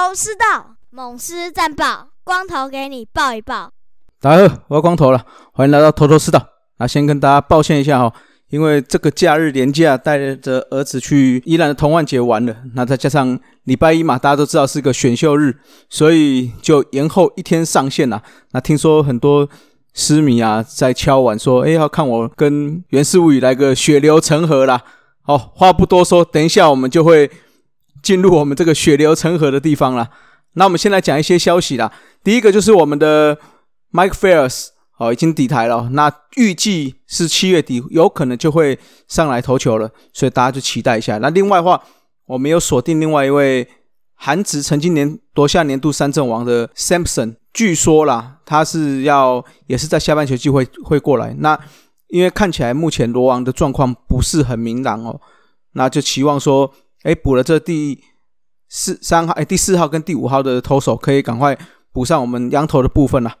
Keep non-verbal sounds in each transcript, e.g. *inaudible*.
头头是道，猛狮战报，光头给你报一报。大家好，我要光头了，欢迎来到头头是道。那先跟大家抱歉一下哈，因为这个假日连假带着儿子去宜兰的童万节玩了，那再加上礼拜一嘛，大家都知道是个选秀日，所以就延后一天上线了。那听说很多诗迷啊在敲碗说，哎，要看我跟袁世武来个血流成河啦。好，话不多说，等一下我们就会进入我们这个血流成河的地方了。那我们先来讲一些消息啦。第一个就是我们的 Mike Fairs 哦，已经抵台了。那预计是七月底，有可能就会上来投球了，所以大家就期待一下。那另外的话，我们有锁定另外一位韩职曾经年夺下年度三阵王的 Samson，据说啦，他是要也是在下半球季会会过来。那因为看起来目前罗王的状况不是很明朗哦，那就期望说，哎，补了这第四三号，哎，第四号跟第五号的投手可以赶快补上我们羊头的部分了。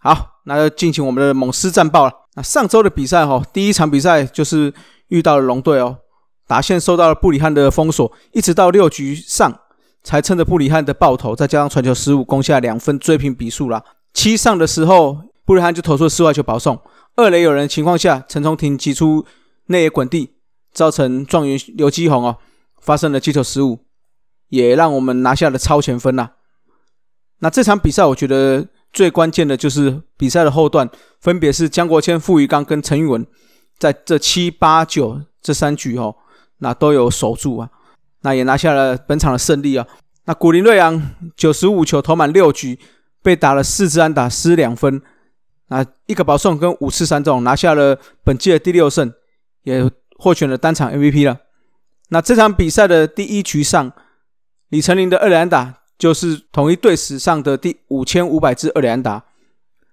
好，那就进行我们的猛狮战报了。那上周的比赛哈，第一场比赛就是遇到了龙队哦，打线受到了布里汉的封锁，一直到六局上才趁着布里汉的爆头，再加上传球失误，攻下两分追平比数了。七上的时候，布里汉就投出了室外球保送。二垒有人情况下，陈崇廷击出内野滚地，造成状元刘基宏哦发生了击球失误，也让我们拿下了超前分呐。那这场比赛我觉得最关键的就是比赛的后段，分别是江国谦、傅余刚跟陈玉文在这七八九这三局哦，那都有守住啊，那也拿下了本场的胜利啊。那古林瑞阳九十五球投满六局，被打了四支安打，失两分。啊，一个保送跟五次三中，拿下了本季的第六胜，也获选了单场 MVP 了。那这场比赛的第一局上，李成林的二连打就是统一队史上的第五千五百支二连打。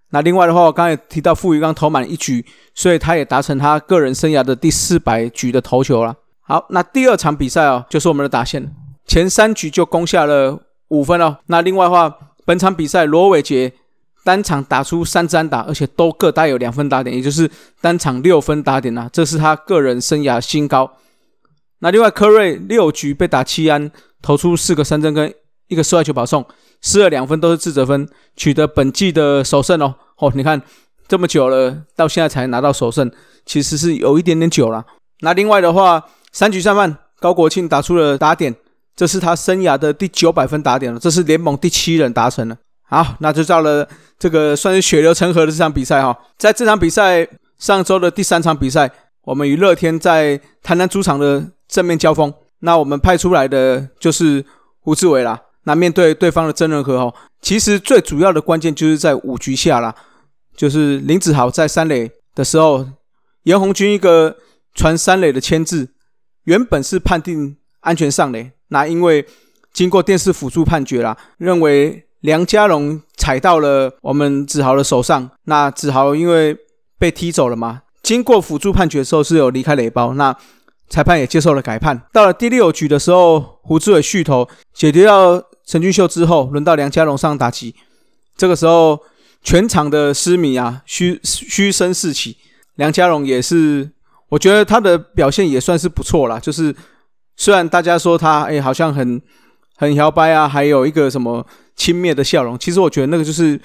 那另外的话，我刚才提到傅余刚投满一局，所以他也达成他个人生涯的第四百局的投球了。好，那第二场比赛哦，就是我们的打线，前三局就攻下了五分哦。那另外的话，本场比赛罗伟杰。单场打出三支安打，而且都各带有两分打点，也就是单场六分打点啊，这是他个人生涯新高。那另外科瑞六局被打七安，投出四个三振跟一个室外球保送，失了两分都是自责分，取得本季的首胜哦。哦，你看这么久了，到现在才拿到首胜，其实是有一点点久了。那另外的话，三局上半高国庆打出了打点，这是他生涯的第九百分打点了，这是联盟第七人达成了。好，那就到了这个算是血流成河的这场比赛哈。在这场比赛上周的第三场比赛，我们与乐天在台南主场的正面交锋。那我们派出来的就是胡志伟啦。那面对对方的曾仁和哈，其实最主要的关键就是在五局下啦，就是林子豪在三垒的时候，严红军一个传三垒的牵制，原本是判定安全上垒，那因为经过电视辅助判决啦，认为。梁家龙踩到了我们子豪的手上，那子豪因为被踢走了嘛，经过辅助判决的时候是有离开垒包，那裁判也接受了改判。到了第六局的时候，胡志伟续投解决掉陈俊秀之后，轮到梁家龙上打击，这个时候全场的失迷啊，嘘嘘声四起。梁家龙也是，我觉得他的表现也算是不错啦，就是虽然大家说他哎好像很很摇摆啊，还有一个什么。轻蔑的笑容，其实我觉得那个就是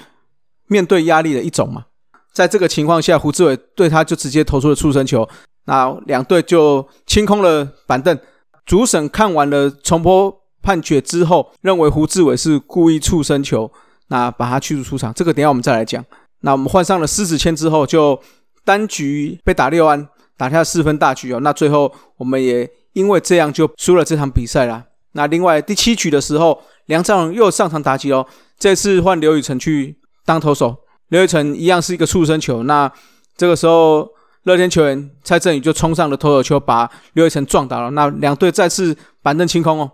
面对压力的一种嘛。在这个情况下，胡志伟对他就直接投出了触身球，那两队就清空了板凳。主审看完了重播判决之后，认为胡志伟是故意触身球，那把他驱逐出场。这个等下我们再来讲。那我们换上了狮子签之后，就单局被打六安，打下四分大局哦。那最后我们也因为这样就输了这场比赛啦。那另外第七局的时候。梁兆荣又上场打击哦，这次换刘宇辰去当投手，刘宇辰一样是一个触身球。那这个时候，乐天球员蔡振宇就冲上了投手球，把刘宇辰撞倒了。那两队再次板凳清空哦。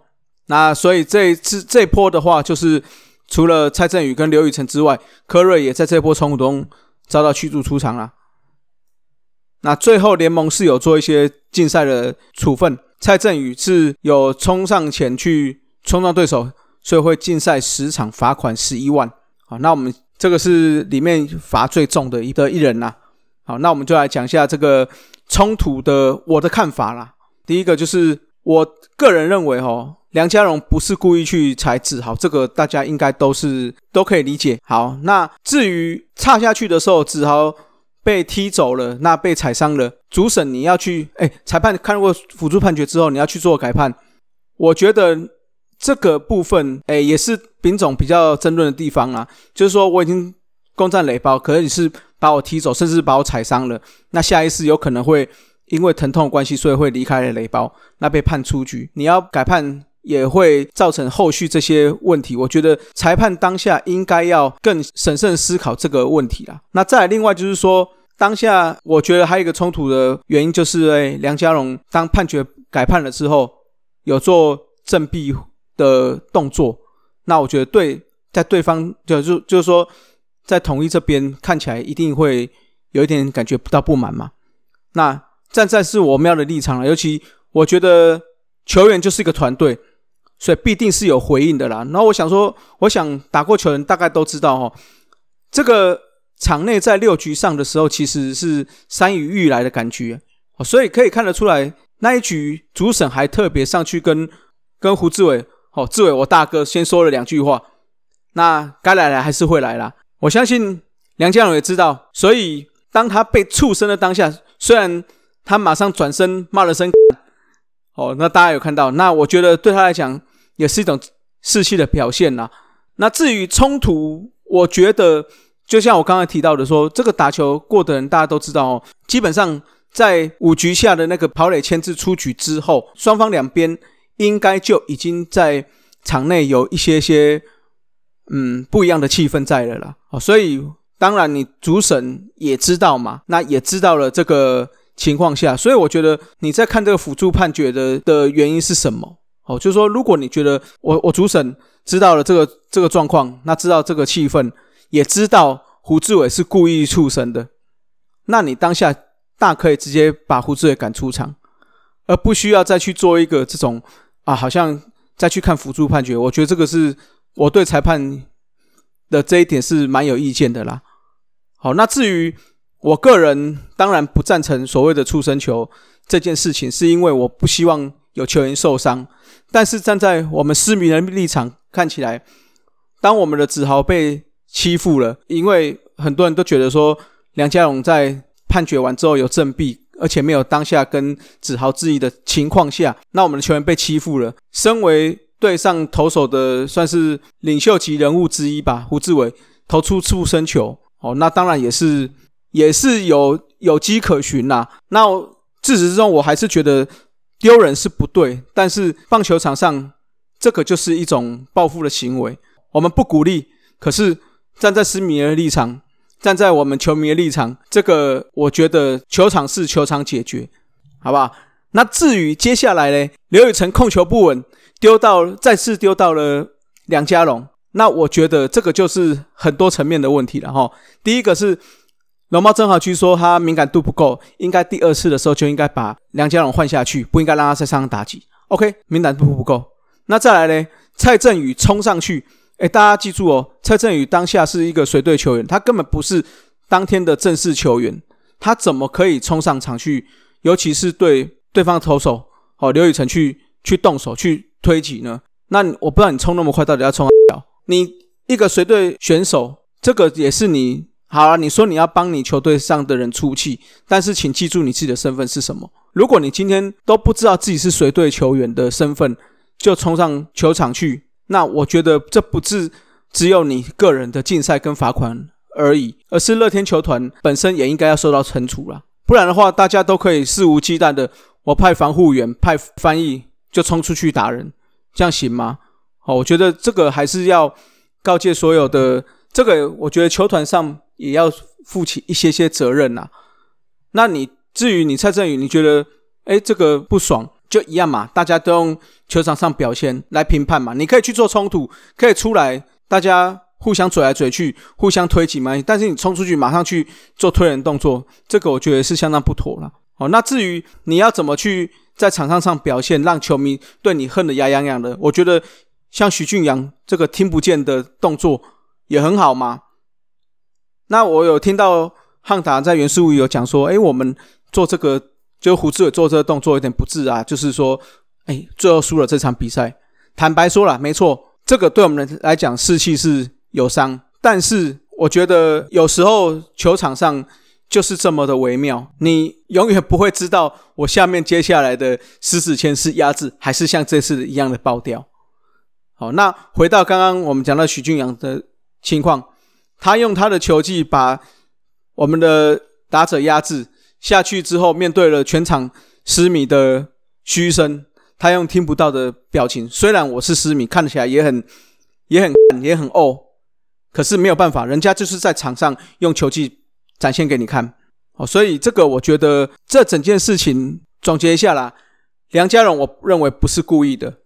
那所以这一次这波的话，就是除了蔡振宇跟刘宇辰之外，柯瑞也在这波冲突中遭到驱逐出场了。那最后联盟是有做一些竞赛的处分，蔡振宇是有冲上前去冲撞对手。所以会禁赛十场，罚款十一万。好，那我们这个是里面罚最重的一的一人呐。好，那我们就来讲一下这个冲突的我的看法啦。第一个就是我个人认为哦，梁家荣不是故意去踩子豪，这个大家应该都是都可以理解。好，那至于差下去的时候，子豪被踢走了，那被踩伤了，主审你要去，哎，裁判看过辅助判决之后，你要去做改判。我觉得这个部分，哎，也是丙总比较争论的地方啊，就是说我已经攻占垒包，可是你是把我踢走，甚至把我踩伤了，那下一次有可能会。因为疼痛关系，所以会离开了雷包，那被判出局。你要改判，也会造成后续这些问题。我觉得裁判当下应该要更审慎思考这个问题啦。那再另外就是说，当下我觉得还有一个冲突的原因，就是哎，梁家荣当判决改判了之后，有做正臂的动作。那我觉得对，在对方就就就是说，在统一这边看起来一定会有一点感觉不到不满嘛。那站在是我们要的立场了，尤其我觉得球员就是一个团队，所以必定是有回应的啦。然后我想说，我想打过球人大概都知道哦，这个场内在六局上的时候，其实是山雨欲来的感觉，所以可以看得出来，那一局主审还特别上去跟跟胡志伟，哦，志伟我大哥先说了两句话，那该来来还是会来啦。我相信梁家荣也知道，所以当他被触身的当下，虽然。他马上转身骂了声 *laughs* “哦”，那大家有看到？那我觉得对他来讲也是一种士气的表现呐。那至于冲突，我觉得就像我刚才提到的，说这个打球过的人大家都知道哦。基本上在五局下的那个跑垒牵制出局之后，双方两边应该就已经在场内有一些些嗯不一样的气氛在了啦。哦，所以当然你主审也知道嘛，那也知道了这个。情况下，所以我觉得你在看这个辅助判决的的原因是什么？哦，就是说，如果你觉得我我主审知道了这个这个状况，那知道这个气氛，也知道胡志伟是故意畜生的，那你当下大可以直接把胡志伟赶出场，而不需要再去做一个这种啊，好像再去看辅助判决。我觉得这个是我对裁判的这一点是蛮有意见的啦。好，那至于。我个人当然不赞成所谓的出生球这件事情，是因为我不希望有球员受伤。但是站在我们市民的立场看起来，当我们的子豪被欺负了，因为很多人都觉得说梁家荣在判决完之后有振臂，而且没有当下跟子豪质疑的情况下，那我们的球员被欺负了。身为队上投手的算是领袖级人物之一吧，胡志伟投出出生球，哦，那当然也是。也是有有迹可循啦。那自始至终，我还是觉得丢人是不对。但是棒球场上，这个就是一种报复的行为，我们不鼓励。可是站在市民的立场，站在我们球迷的立场，这个我觉得球场是球场解决，好不好？那至于接下来呢，刘宇成控球不稳，丢到再次丢到了梁家龙，那我觉得这个就是很多层面的问题了哈。第一个是。龙猫正好据说他敏感度不够，应该第二次的时候就应该把梁家荣换下去，不应该让他在上打击。OK，敏感度不够。那再来呢？蔡振宇冲上去，哎，大家记住哦，蔡振宇当下是一个随队球员，他根本不是当天的正式球员，他怎么可以冲上场去？尤其是对对方投手，哦，刘宇辰去去动手去推挤呢？那我不知道你冲那么快，到底要冲哪你一个随队选手，这个也是你。好了，你说你要帮你球队上的人出气，但是请记住你自己的身份是什么。如果你今天都不知道自己是随队球员的身份，就冲上球场去，那我觉得这不是只有你个人的竞赛跟罚款而已，而是乐天球团本身也应该要受到惩处了。不然的话，大家都可以肆无忌惮的，我派防护员、派翻译就冲出去打人，这样行吗？哦，我觉得这个还是要告诫所有的这个，我觉得球团上。也要负起一些些责任呐。那你至于你蔡振宇，你觉得哎这个不爽就一样嘛？大家都用球场上表现来评判嘛？你可以去做冲突，可以出来大家互相嘴来嘴去，互相推挤嘛。但是你冲出去马上去做推人动作，这个我觉得是相当不妥了。哦，那至于你要怎么去在场上上表现，让球迷对你恨得牙痒痒的，我觉得像许俊阳这个听不见的动作也很好嘛。那我有听到汉达在原书有讲说，哎，我们做这个就胡志伟做这个动作有点不智啊，就是说，哎，最后输了这场比赛。坦白说了，没错，这个对我们来讲士气是有伤。但是我觉得有时候球场上就是这么的微妙，你永远不会知道我下面接下来的十指签是压制，还是像这次一样的爆掉。好，那回到刚刚我们讲到许俊阳的情况，他用他的球技把我们的打者压制下去之后，面对了全场失迷的嘘声。他用听不到的表情，虽然我是失迷，看起来也很、也很、*laughs* 也很哦，可是没有办法，人家就是在场上用球技展现给你看哦，所以这个我觉得这整件事情总结一下啦，梁家荣我认为不是故意的，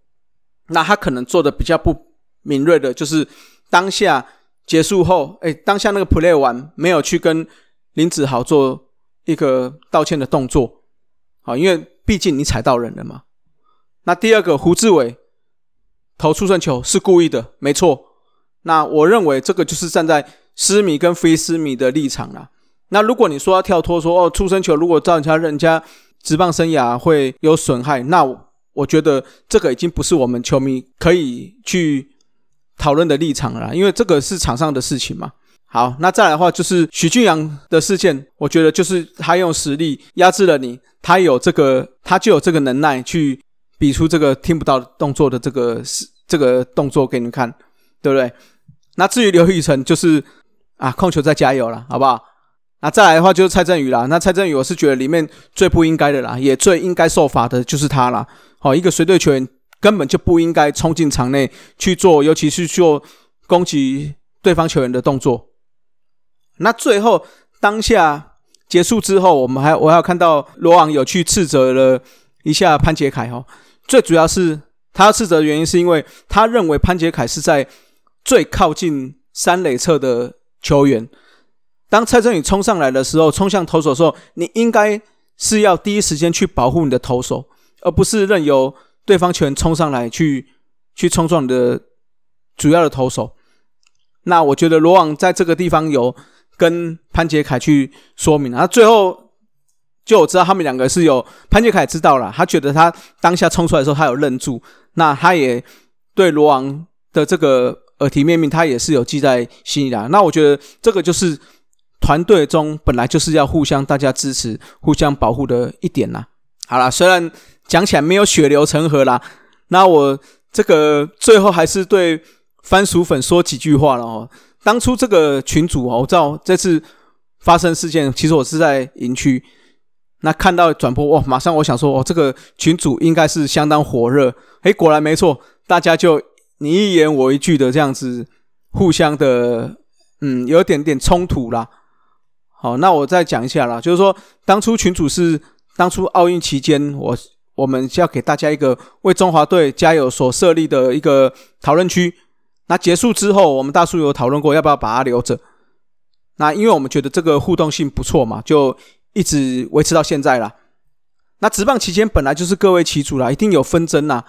那他可能做的比较不敏锐的，就是当下结束后，哎，当下那个 play 完没有去跟林子豪做一个道歉的动作，好，因为毕竟你踩到人了嘛。那第二个胡志伟投出生球是故意的，没错。那我认为这个就是站在私迷跟非私迷的立场啦。那如果你说要跳脱说哦，出生球如果造成人家职棒生涯会有损害，那我觉得这个已经不是我们球迷可以去讨论的立场了，因为这个是场上的事情嘛。好，那再来的话就是许俊阳的事件，我觉得就是他用实力压制了你，他有这个，他就有这个能耐去。比出这个听不到动作的这个这个动作给你们看，对不对？那至于刘宇成，就是啊，控球再加油了，好不好？那再来的话就是蔡振宇啦。那蔡振宇，我是觉得里面最不应该的啦，也最应该受罚的就是他啦。好，一个随队球员根本就不应该冲进场内去做，尤其是做攻击对方球员的动作。那最后当下结束之后，我们还我还有看到罗昂有去斥责了一下潘杰凯哈。最主要是他斥责的原因，是因为他认为潘杰凯是在最靠近三垒侧的球员。当蔡振宇冲上来的时候，冲向投手的时候，你应该是要第一时间去保护你的投手，而不是任由对方球员冲上来去去冲撞你的主要的投手。那我觉得罗网在这个地方有跟潘杰凯去说明，那最后。就我知道他们两个是有潘杰凯知道了，他觉得他当下冲出来的时候，他有愣住，那他也对罗昂的这个耳提面命，他也是有记在心里的。那我觉得这个就是团队中本来就是要互相大家支持、互相保护的一点啦。好了，虽然讲起来没有血流成河啦，那我这个最后还是对番薯粉说几句话了哦。当初这个群主哦，我知道这次发生事件，其实我是在营区。那看到转播哇，马上我想说哦，这个群主应该是相当火热。诶，果然没错，大家就你一言我一句的这样子，互相的，嗯，有点点冲突啦。好，那我再讲一下啦，就是说当初群主是当初奥运期间，我我们是要给大家一个为中华队加油所设立的一个讨论区。那结束之后，我们大叔有讨论过要不要把它留着。那因为我们觉得这个互动性不错嘛，就。一直维持到现在啦。那职棒期间本来就是各为其主啦，一定有纷争啦。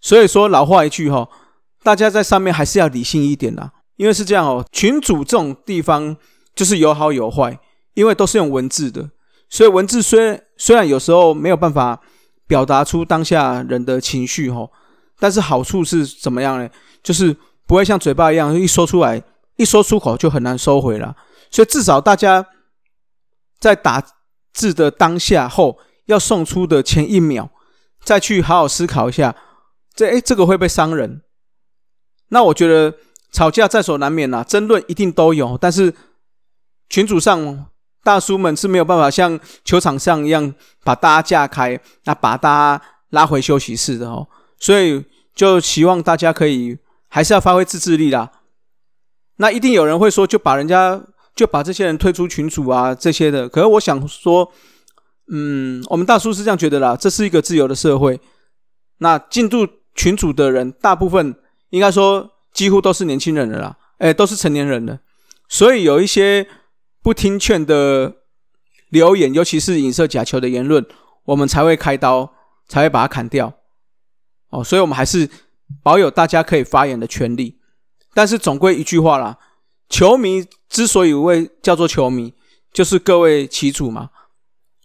所以说老话一句哈，大家在上面还是要理性一点啦。因为是这样哦，群主这种地方就是有好有坏，因为都是用文字的，所以文字虽虽然有时候没有办法表达出当下人的情绪哈，但是好处是怎么样呢？就是不会像嘴巴一样一说出来，一说出口就很难收回了。所以至少大家在打。字的当下后要送出的前一秒，再去好好思考一下，这哎这个会被伤人。那我觉得吵架在所难免啦，争论一定都有，但是群主上大叔们是没有办法像球场上一样把大家架开，那把大家拉回休息室的哦。所以就希望大家可以还是要发挥自制力啦。那一定有人会说，就把人家。就把这些人推出群组啊，这些的。可是我想说，嗯，我们大叔是这样觉得啦，这是一个自由的社会。那进入群组的人，大部分应该说几乎都是年轻人的啦，哎，都是成年人的。所以有一些不听劝的留言，尤其是影射假球的言论，我们才会开刀，才会把它砍掉。哦，所以我们还是保有大家可以发言的权利。但是总归一句话啦。球迷之所以为叫做球迷，就是各为其主嘛。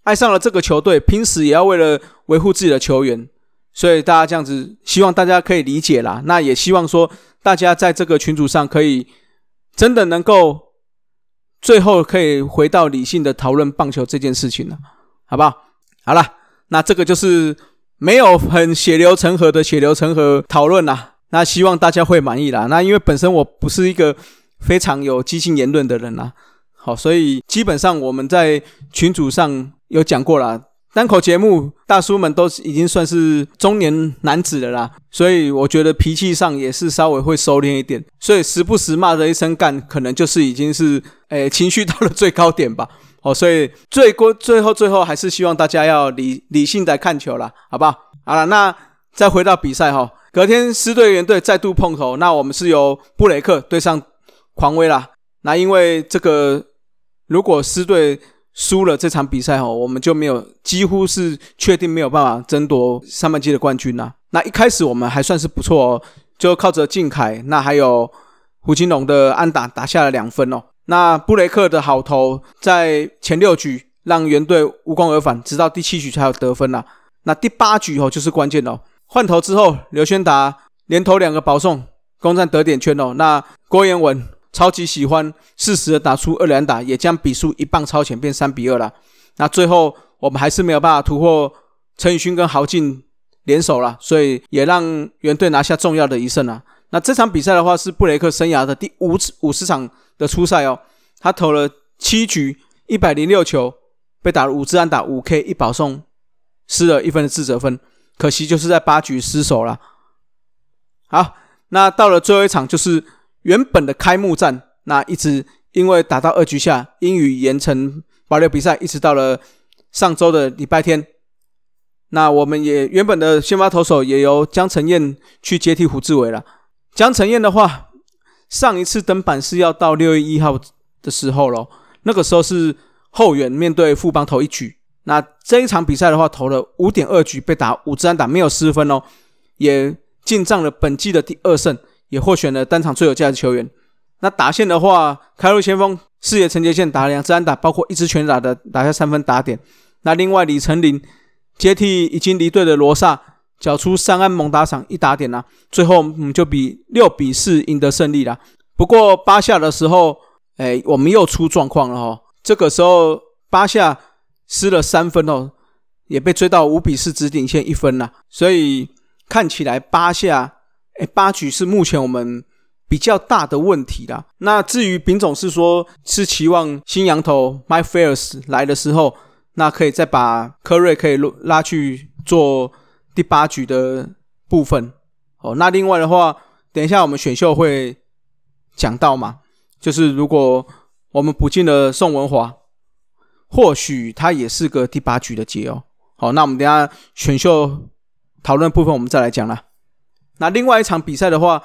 爱上了这个球队，平时也要为了维护自己的球员，所以大家这样子，希望大家可以理解啦。那也希望说，大家在这个群组上可以真的能够最后可以回到理性的讨论棒球这件事情了，好不好？好了，那这个就是没有很血流成河的血流成河讨论啦。那希望大家会满意啦。那因为本身我不是一个非常有激进言论的人啦，好，所以基本上我们在群组上有讲过啦。单口节目，大叔们都已经算是中年男子了啦，所以我觉得脾气上也是稍微会收敛一点，所以时不时骂的一声干，可能就是已经是诶 *laughs* 情绪到了最高点吧。哦，所以最过最后最后还是希望大家要理理性的看球了，好不好？好了，那再回到比赛哈，隔天狮队原队再度碰头，那我们是由布雷克对上狂威啦。那因为这个如果狮队。输了这场比赛哦，我们就没有，几乎是确定没有办法争夺上半季的冠军呐。那一开始我们还算是不错哦，就靠着靖凯，那还有胡金龙的安打打下了两分哦。那布雷克的好投在前六局让原队无功而返，直到第七局才有得分呐。那第八局哦就是关键哦，换头之后刘轩达连投两个保送，攻占得点圈哦。那郭彦文。超级喜欢适时的打出二连打，也将比数一棒超前，变三比二了。那最后我们还是没有办法突破陈宇勋跟豪进联手了，所以也让原队拿下重要的一胜了。那这场比赛的话是布雷克生涯的第五次五十场的初赛哦，他投了七局一百零六球，被打了五支安打五 K 一保送，失了一分的自责分，可惜就是在八局失手了。好，那到了最后一场就是。原本的开幕战，那一直因为打到二局下，英语延成保留比赛，一直到了上周的礼拜天。那我们也原本的先发投手也由江承彦去接替胡志伟了。江承彦的话，上一次登板是要到六月一号的时候咯，那个时候是后援面对富邦投一局。那这一场比赛的话，投了五点二局，被打五支安打，没有失分哦，也进账了本季的第二胜。也获选了单场最有价值球员。那打线的话，开路前锋四野承接线打了两支安打，包括一支全打的打下三分打点。那另外李成林接替已经离队的罗萨，缴出三安猛打赏一打点啊，最后嗯就比六比四赢得胜利了。不过八下的时候，哎，我们又出状况了哈。这个时候八下失了三分哦，也被追到五比四只领先一分了。所以看起来八下。哎，八局是目前我们比较大的问题啦。那至于丙总是说，是期望新羊头 My Fairs 来的时候，那可以再把科瑞可以拉去做第八局的部分。哦，那另外的话，等一下我们选秀会讲到嘛，就是如果我们补进了宋文华，或许他也是个第八局的接哦。好，那我们等下选秀讨论部分，我们再来讲了。那另外一场比赛的话，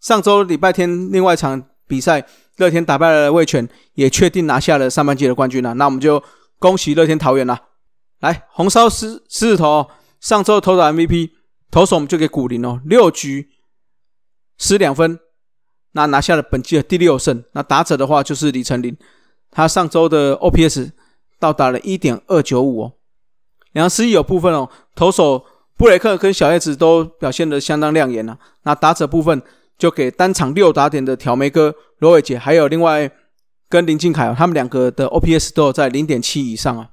上周礼拜天另外一场比赛，乐天打败了魏全，也确定拿下了上半季的冠军了。那我们就恭喜乐天桃园了。来，红烧狮狮子头，上周投打 MVP，投手我们就给古林哦，六局失两分，那拿下了本季的第六胜。那打者的话就是李成林，他上周的 OPS 到达了一点二九五哦。两失一有部分哦，投手。布雷克跟小叶子都表现得相当亮眼了。那打者部分就给单场六打点的挑眉哥罗伟杰，还有另外跟林敬凯哦，他们两个的 OPS 都在零点七以上啊。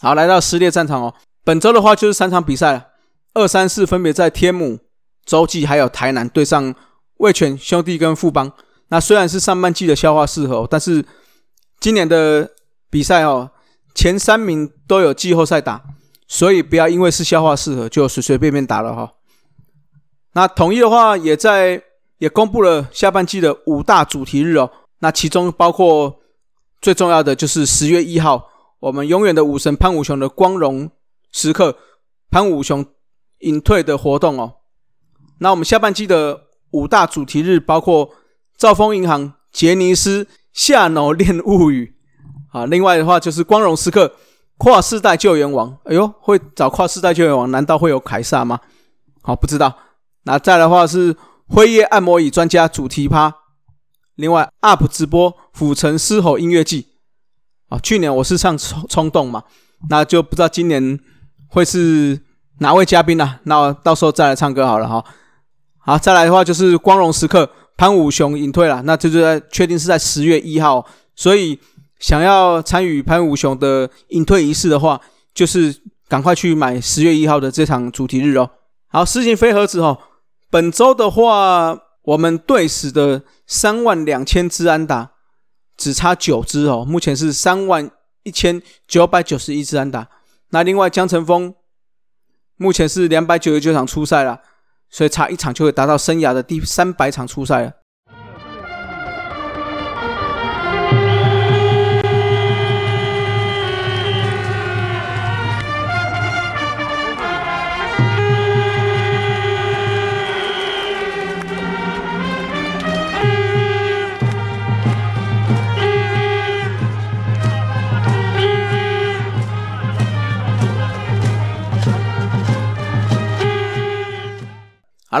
好，来到撕裂战场哦。本周的话就是三场比赛了，二三四分别在天母、洲际还有台南对上味全兄弟跟富邦。那虽然是上半季的消化适合，但是今年的比赛哦，前三名都有季后赛打。所以不要因为是消化适合就随随便便打了哈。那统一的话也在也公布了下半季的五大主题日哦。那其中包括最重要的就是十月一号，我们永远的武神潘武雄的光荣时刻，潘武雄隐退的活动哦。那我们下半季的五大主题日包括兆丰银行、杰尼斯、夏脑恋物语啊。另外的话就是光荣时刻。跨世代救援王，哎呦，会找跨世代救援王？难道会有凯撒吗？好，不知道。那再的话是辉夜按摩椅专家主题趴，另外 UP 直播府城狮吼音乐季啊。去年我是唱冲冲动嘛，那就不知道今年会是哪位嘉宾呢？那到时候再来唱歌好了哈。好，再来的话就是光荣时刻，潘武雄隐退了，那这就在确定是在十月一号，所以想要参与潘武雄的隐退仪式的话，就是赶快去买十月一号的这场主题日哦。好，事情飞盒子哦，本周的话，我们队史的三万两千支安打只差九支哦，目前是三万一千九百九十一支安打。那另外江晨峰目前是两百九十九场出赛了。所以差一场就会达到生涯的第三百场出赛了。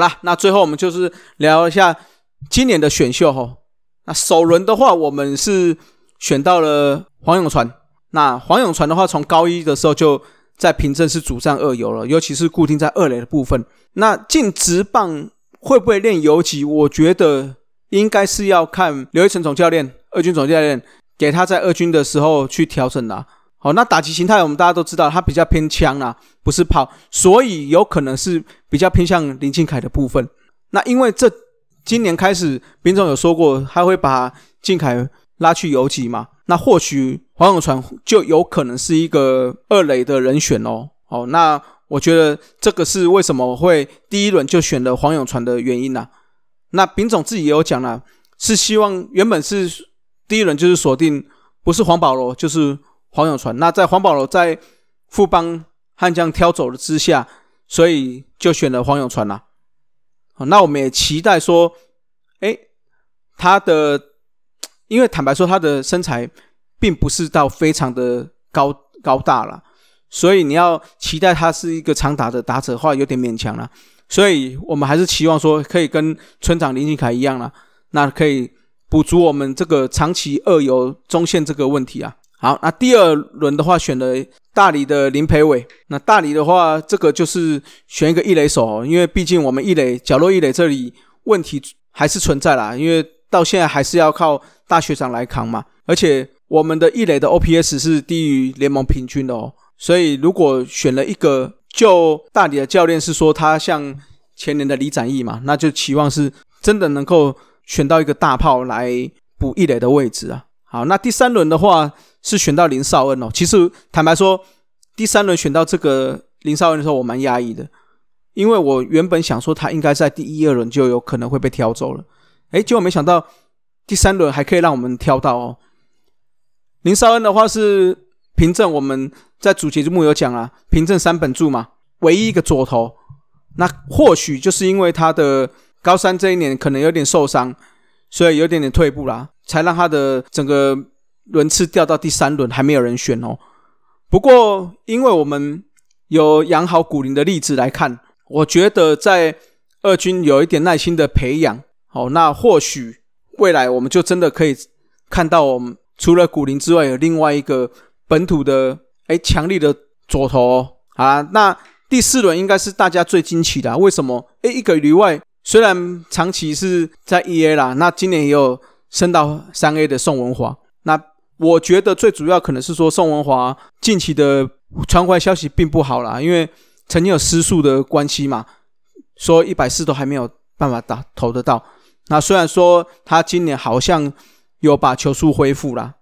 好了，那最后我们就是聊一下今年的选秀哈。那首轮的话，我们是选到了黄永传。那黄永传的话，从高一的时候就在平镇是主战二游了，尤其是固定在二垒的部分。那进职棒会不会练游击？我觉得应该是要看刘一成总教练、二军总教练给他在二军的时候去调整的。好，那打击形态我们大家都知道，它比较偏枪啊，不是炮，所以有可能是比较偏向林敬凯的部分。那因为这今年开始，兵总有说过他会把敬凯拉去游击嘛，那或许黄永传就有可能是一个二垒的人选哦。好，那我觉得这个是为什么会第一轮就选了黄永传的原因呐。那兵总自己也有讲了，是希望原本是第一轮就是锁定不是黄保罗就是。黄永传，那在黄宝楼在富邦悍将挑走了之下，所以就选了黄永传啦。好，那我们也期待说，哎，他的，因为坦白说，他的身材并不是到非常的高高大了，所以你要期待他是一个长打的打者的话，有点勉强了。所以我们还是期望说，可以跟村长林俊凯一样了，那可以补足我们这个长期二游中线这个问题啊。好，那第二轮的话选了大理的林培伟。那大理的话，这个就是选一个一垒手，因为毕竟我们一垒角落一垒这里问题还是存在啦，因为到现在还是要靠大学长来扛嘛。而且我们的一垒的 OPS 是低于联盟平均的哦，所以如果选了一个，就大理的教练是说他像前年的李展毅嘛，那就期望是真的能够选到一个大炮来补一垒的位置啊。好，那第三轮的话。是选到林少恩哦，其实坦白说，第三轮选到这个林少恩的时候，我蛮压抑的，因为我原本想说他应该在第一二轮就有可能会被挑走了，哎，结果没想到第三轮还可以让我们挑到哦。林少恩的话是凭证我们在主节目有讲啊，凭证三本柱嘛，唯一一个左投，那或许就是因为他的高三这一年可能有点受伤，所以有点点退步啦，才让他的整个。轮次掉到第三轮还没有人选哦。不过，因为我们有养好古林的例子来看，我觉得在二军有一点耐心的培养，哦，那或许未来我们就真的可以看到，我们除了古林之外，有另外一个本土的哎强力的左投哦。啊，那第四轮应该是大家最惊奇的，为什么？哎，一个旅外虽然长期是在 E A 啦，那今年也有升到三 A 的宋文华，那。我觉得最主要可能是说宋文华近期的传回来消息并不好啦，因为曾经有失速的关系嘛，说一百四都还没有办法打投得到。那虽然说他今年好像有把球速恢复了，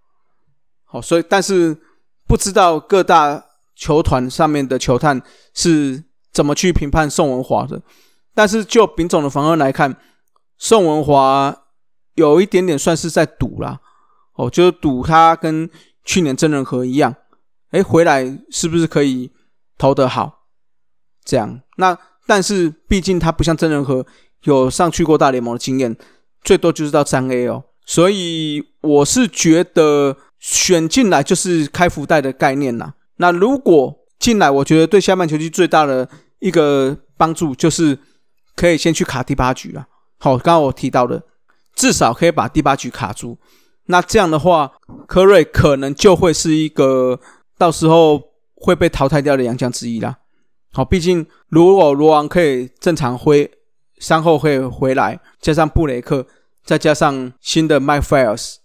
好，所以但是不知道各大球团上面的球探是怎么去评判宋文华的。但是就丙总的防问来看，宋文华有一点点算是在赌啦。哦，就是赌他跟去年郑仁和一样，哎，回来是不是可以投得好？这样，那但是毕竟他不像郑仁和有上去过大联盟的经验，最多就是到三 A 哦。所以我是觉得选进来就是开福袋的概念呐。那如果进来，我觉得对下半球季最大的一个帮助就是可以先去卡第八局了。好，刚刚我提到的，至少可以把第八局卡住。那这样的话，科瑞可能就会是一个到时候会被淘汰掉的洋将之一啦。好，毕竟如果罗王可以正常回伤后可以回来，加上布雷克，再加上新的 Mike Files，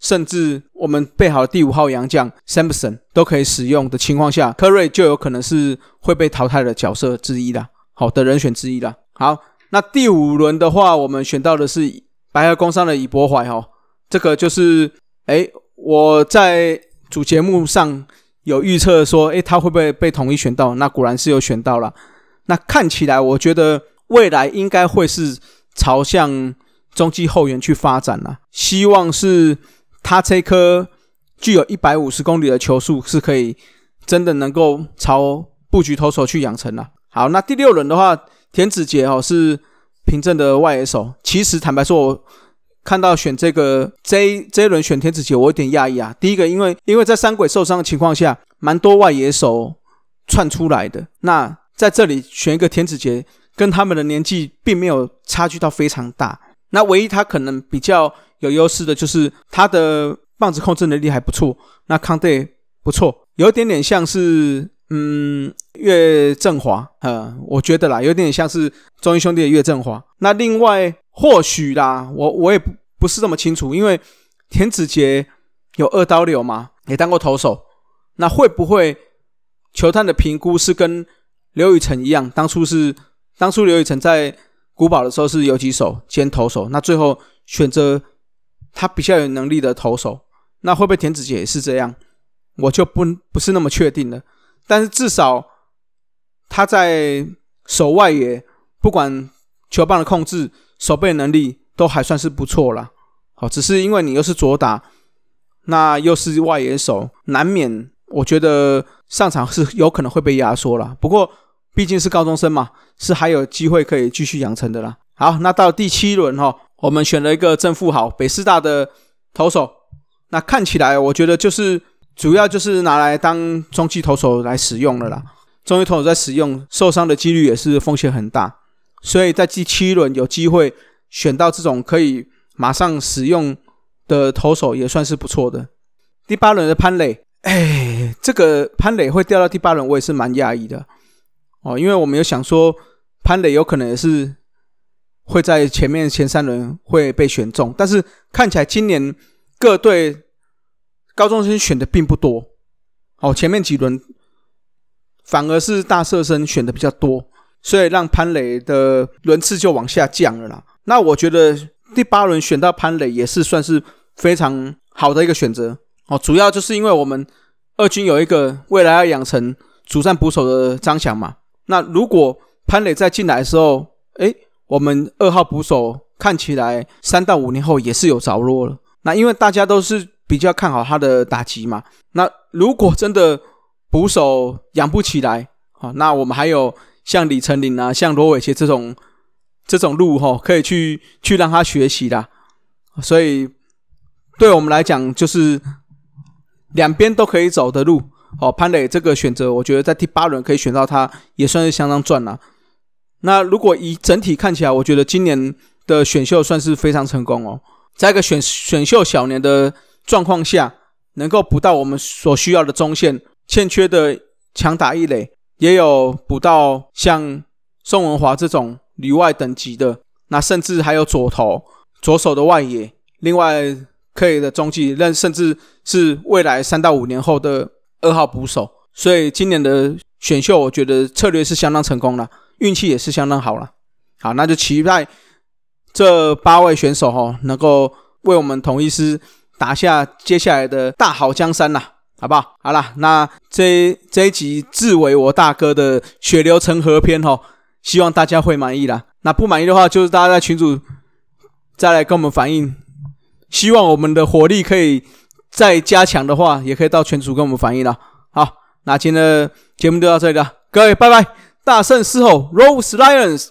甚至我们备好的第五号洋将 Samson 都可以使用的情况下，科瑞就有可能是会被淘汰的角色之一啦。好的人选之一啦。好，那第五轮的话，我们选到的是白鹤工商的以博怀哈，这个就是哎我在主节目上。有预测说，诶，他会不会被统一选到？那果然是有选到了。那看起来，我觉得未来应该会是朝向中继后援去发展了。希望是他这颗具有一百五十公里的球速是可以真的能够朝布局投手去养成了。好，那第六轮的话，田子杰哦是平镇的外野手。其实坦白说，我。看到选这个这这一轮选田子杰，我有点讶异啊。第一个，因为因为在三鬼受伤的情况下，蛮多外野手窜出来的。那在这里选一个田子杰，跟他们的年纪并没有差距到非常大。那唯一他可能比较有优势的就是他的棒子控制能力还不错。那康队不错，有点点像是嗯岳振华，呃，我觉得啦，有点像是中英兄弟的岳振华。那另外。或许啦，我我也不不是这么清楚，因为田子杰有二刀流嘛，也当过投手，那会不会球探的评估是跟刘宇辰一样？当初是当初刘宇辰在古堡的时候是游击手兼投手，那最后选择他比较有能力的投手，那会不会田子杰也是这样？我就不不是那么确定了。但是至少他在手外野，不管球棒的控制。守备能力都还算是不错啦。好，只是因为你又是左打，那又是外野手，难免我觉得上场是有可能会被压缩了。不过毕竟是高中生嘛，是还有机会可以继续养成的啦。好，那到第七轮哈，我们选了一个正富豪，北师大的投手。那看起来我觉得就是主要就是拿来当中继投手来使用的啦。中继投手在使用受伤的几率也是风险很大。所以在第七轮有机会选到这种可以马上使用的投手，也算是不错的。第八轮的潘磊，哎，这个潘磊会掉到第八轮，我也是蛮讶异的哦，因为我们有想说潘磊有可能也是会在前面前三轮会被选中，但是看起来今年各队高中生选的并不多哦，前面几轮反而是大社生选的比较多。所以让潘磊的轮次就往下降了啦。那我觉得第八轮选到潘磊也是算是非常好的一个选择哦。主要就是因为我们二军有一个未来要养成主战捕手的张翔嘛。那如果潘磊在进来的时候，诶，我们二号捕手看起来三到五年后也是有着落了。那因为大家都是比较看好他的打击嘛。那如果真的捕手养不起来，好，那我们还有。像李成林啊，像罗伟杰这种这种路哈，可以去去让他学习的。所以对我们来讲，就是两边都可以走的路。哦，潘磊这个选择，我觉得在第八轮可以选到他，也算是相当赚了。那如果以整体看起来，我觉得今年的选秀算是非常成功哦。在一个选选秀小年的状况下，能够补到我们所需要的中线，欠缺的强打一垒。也有补到像宋文华这种里外等级的，那甚至还有左投左手的外野，另外可以的中继，任甚至是未来三到五年后的二号捕手。所以今年的选秀，我觉得策略是相当成功了，运气也是相当好了。好，那就期待这八位选手哈，能够为我们统一师打下接下来的大好江山呐。好不好？好了，那这这一集自为我大哥的血流成河篇哦，希望大家会满意啦。那不满意的话，就是大家在群主再来跟我们反映。希望我们的火力可以再加强的话，也可以到群主跟我们反映了。好，那今天的节目就到这里了，各位拜拜，大胜之后，Rose Lions。